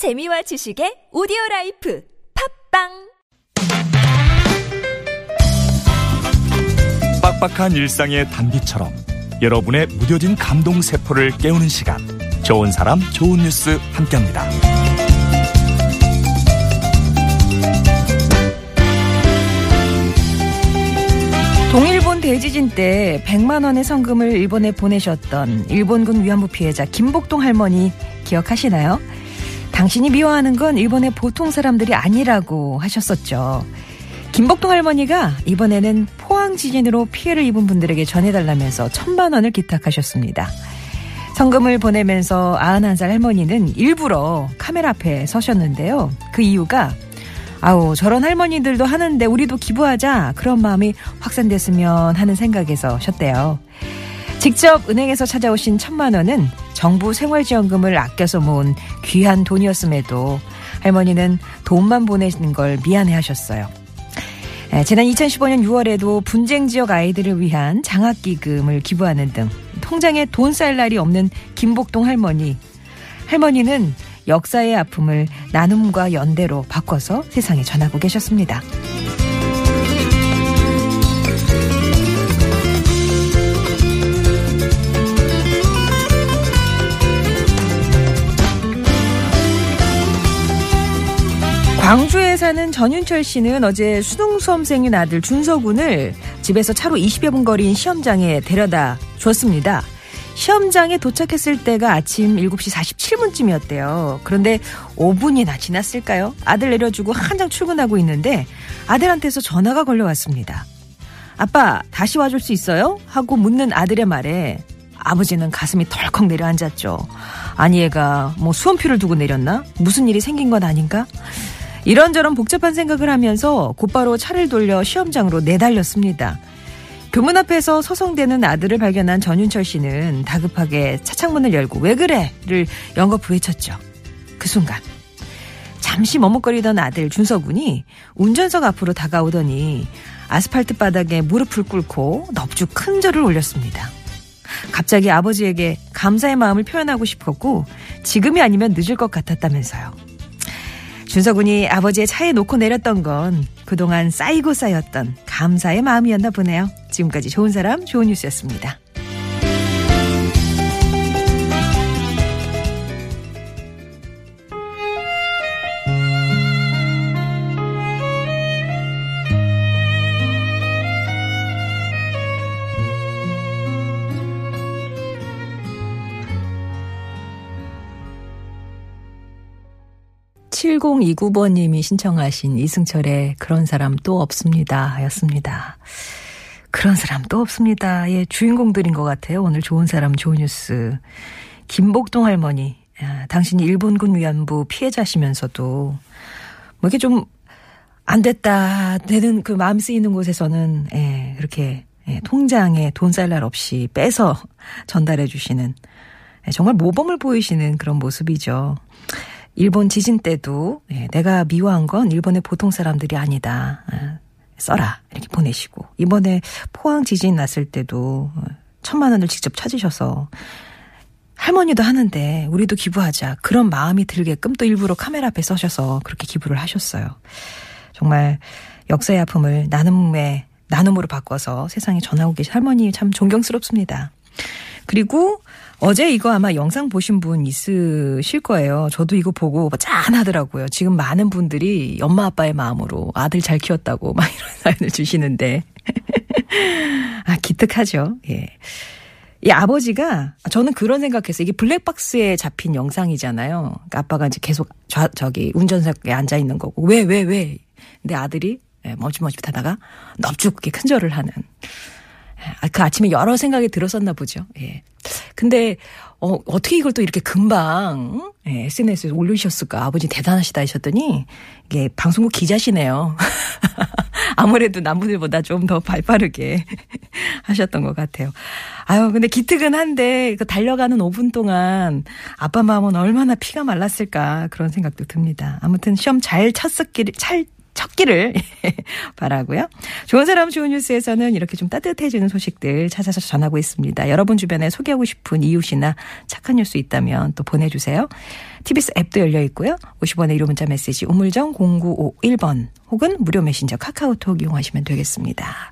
재미와 지식의 오디오 life 팟빵 빡빡한 일상의 단비처럼 여러분의 무뎌진 감동 세포를 깨우는 시간 좋은 사람 좋은 뉴스 함께합니다. 동일본 대지진 때 100만 원의 성금을 일본에 보내셨던 일본군 위안부 피해자 김복동 할머니 기억하시나요? 당신이 미워하는 건 일본의 보통 사람들이 아니라고 하셨었죠. 김복동 할머니가 이번에는 포항 지진으로 피해를 입은 분들에게 전해달라면서 천만 원을 기탁하셨습니다. 성금을 보내면서 91살 할머니는 일부러 카메라 앞에 서셨는데요. 그 이유가 아우 저런 할머니들도 하는데 우리도 기부하자 그런 마음이 확산됐으면 하는 생각에서 셨대요. 직접 은행에서 찾아오신 천만 원은 정부 생활지원금을 아껴서 모은 귀한 돈이었음에도 할머니는 돈만 보내는 걸 미안해 하셨어요. 지난 2015년 6월에도 분쟁 지역 아이들을 위한 장학기금을 기부하는 등 통장에 돈 쌀 날이 없는 김복동 할머니. 할머니는 역사의 아픔을 나눔과 연대로 바꿔서 세상에 전하고 계셨습니다. 광주에 사는 전윤철 씨는 어제 수능 수험생인 아들 준서군을 집에서 차로 20여 분 거리인 시험장에 데려다 줬습니다. 시험장에 도착했을 때가 아침 7시 47분쯤이었대요. 그런데 5분이나 지났을까요? 아들 내려주고 한장 출근하고 있는데 아들한테서 전화가 걸려왔습니다. 아빠, 다시 와줄 수 있어요? 하고 묻는 아들의 말에 아버지는 가슴이 덜컥 내려앉았죠. 아니 얘가 뭐 수험표를 두고 내렸나? 무슨 일이 생긴 건 아닌가? 이런저런 복잡한 생각을 하면서 곧바로 차를 돌려 시험장으로 내달렸습니다. 교문 앞에서 서성대는 아들을 발견한 전윤철 씨는 다급하게 차창문을 열고 왜 그래?를 연거푸 외쳤죠. 그 순간 잠시 머뭇거리던 아들 준서군이 운전석 앞으로 다가오더니 아스팔트 바닥에 무릎을 꿇고 넙죽 큰 절을 올렸습니다. 갑자기 아버지에게 감사의 마음을 표현하고 싶었고 지금이 아니면 늦을 것 같았다면서요. 준서군이 아버지의 차에 놓고 내렸던 건 그동안 쌓이고 쌓였던 감사의 마음이었나 보네요. 지금까지 좋은 사람, 좋은 뉴스였습니다. 7029번님이 신청하신 이승철의 그런 사람 또 없습니다. 였습니다. 그런 사람 또 없습니다. 예, 주인공들인 것 같아요. 오늘 좋은 사람, 좋은 뉴스. 김복동 할머니. 야, 당신이 일본군 위안부 피해자시면서도 뭐 이렇게 좀 안 됐다 되는 그 마음 쓰이는 곳에서는 예, 그렇게 예, 통장에 돈쌀날 없이 빼서 전달해 주시는 예, 정말 모범을 보이시는 그런 모습이죠. 일본 지진 때도 예, 내가 미워한 건 일본의 보통 사람들이 아니다. 예, 써라 이렇게 보내시고 이번에 포항 지진 났을 때도 어, 천만 원을 직접 찾으셔서 할머니도 하는데 우리도 기부하자 그런 마음이 들게끔 또 일부러 카메라 앞에 서셔서 그렇게 기부를 하셨어요. 정말 역사의 아픔을 나눔의 나눔으로 바꿔서 세상에 전하고 계신 할머니 참 존경스럽습니다. 그리고 어제 이거 아마 영상 보신 분 있으실 거예요. 저도 이거 보고 짠하더라고요. 지금 많은 분들이 엄마 아빠의 마음으로 아들 잘 키웠다고 막 이런 사연을 주시는데. 아, 기특하죠. 예. 이 아버지가 저는 그런 생각했어요. 이게 블랙박스에 잡힌 영상이잖아요. 그러니까 아빠가 이제 계속 좌, 저기 운전석에 앉아 있는 거고 왜 왜 왜? 근데 아들이 예, 머짓머짓하다가 넙죽게 큰절을 하는. 아, 그 아침에 여러 생각이 들었었나 보죠. 예. 근데 어, 어떻게 이걸 또 이렇게 금방 예, SNS에 올리셨을까? 아버지 대단하시다 하셨더니 이게 방송국 기자시네요. 아무래도 남분들보다 좀 더 발빠르게 하셨던 것 같아요. 아유, 근데 기특은 한데 그 달려가는 5분 동안 아빠 마음은 얼마나 피가 말랐을까 그런 생각도 듭니다. 아무튼 시험 잘 쳤었길 잘 쳤기를 바라고요. 좋은 사람 좋은 뉴스에서는 이렇게 좀 따뜻해지는 소식들 찾아서 전하고 있습니다. 여러분 주변에 소개하고 싶은 이웃이나 착한 뉴스 있다면 또 보내주세요. TBS 앱도 열려 있고요. 50원의 1호 문자 메시지 우물정 0951번 혹은 무료 메신저 카카오톡 이용하시면 되겠습니다.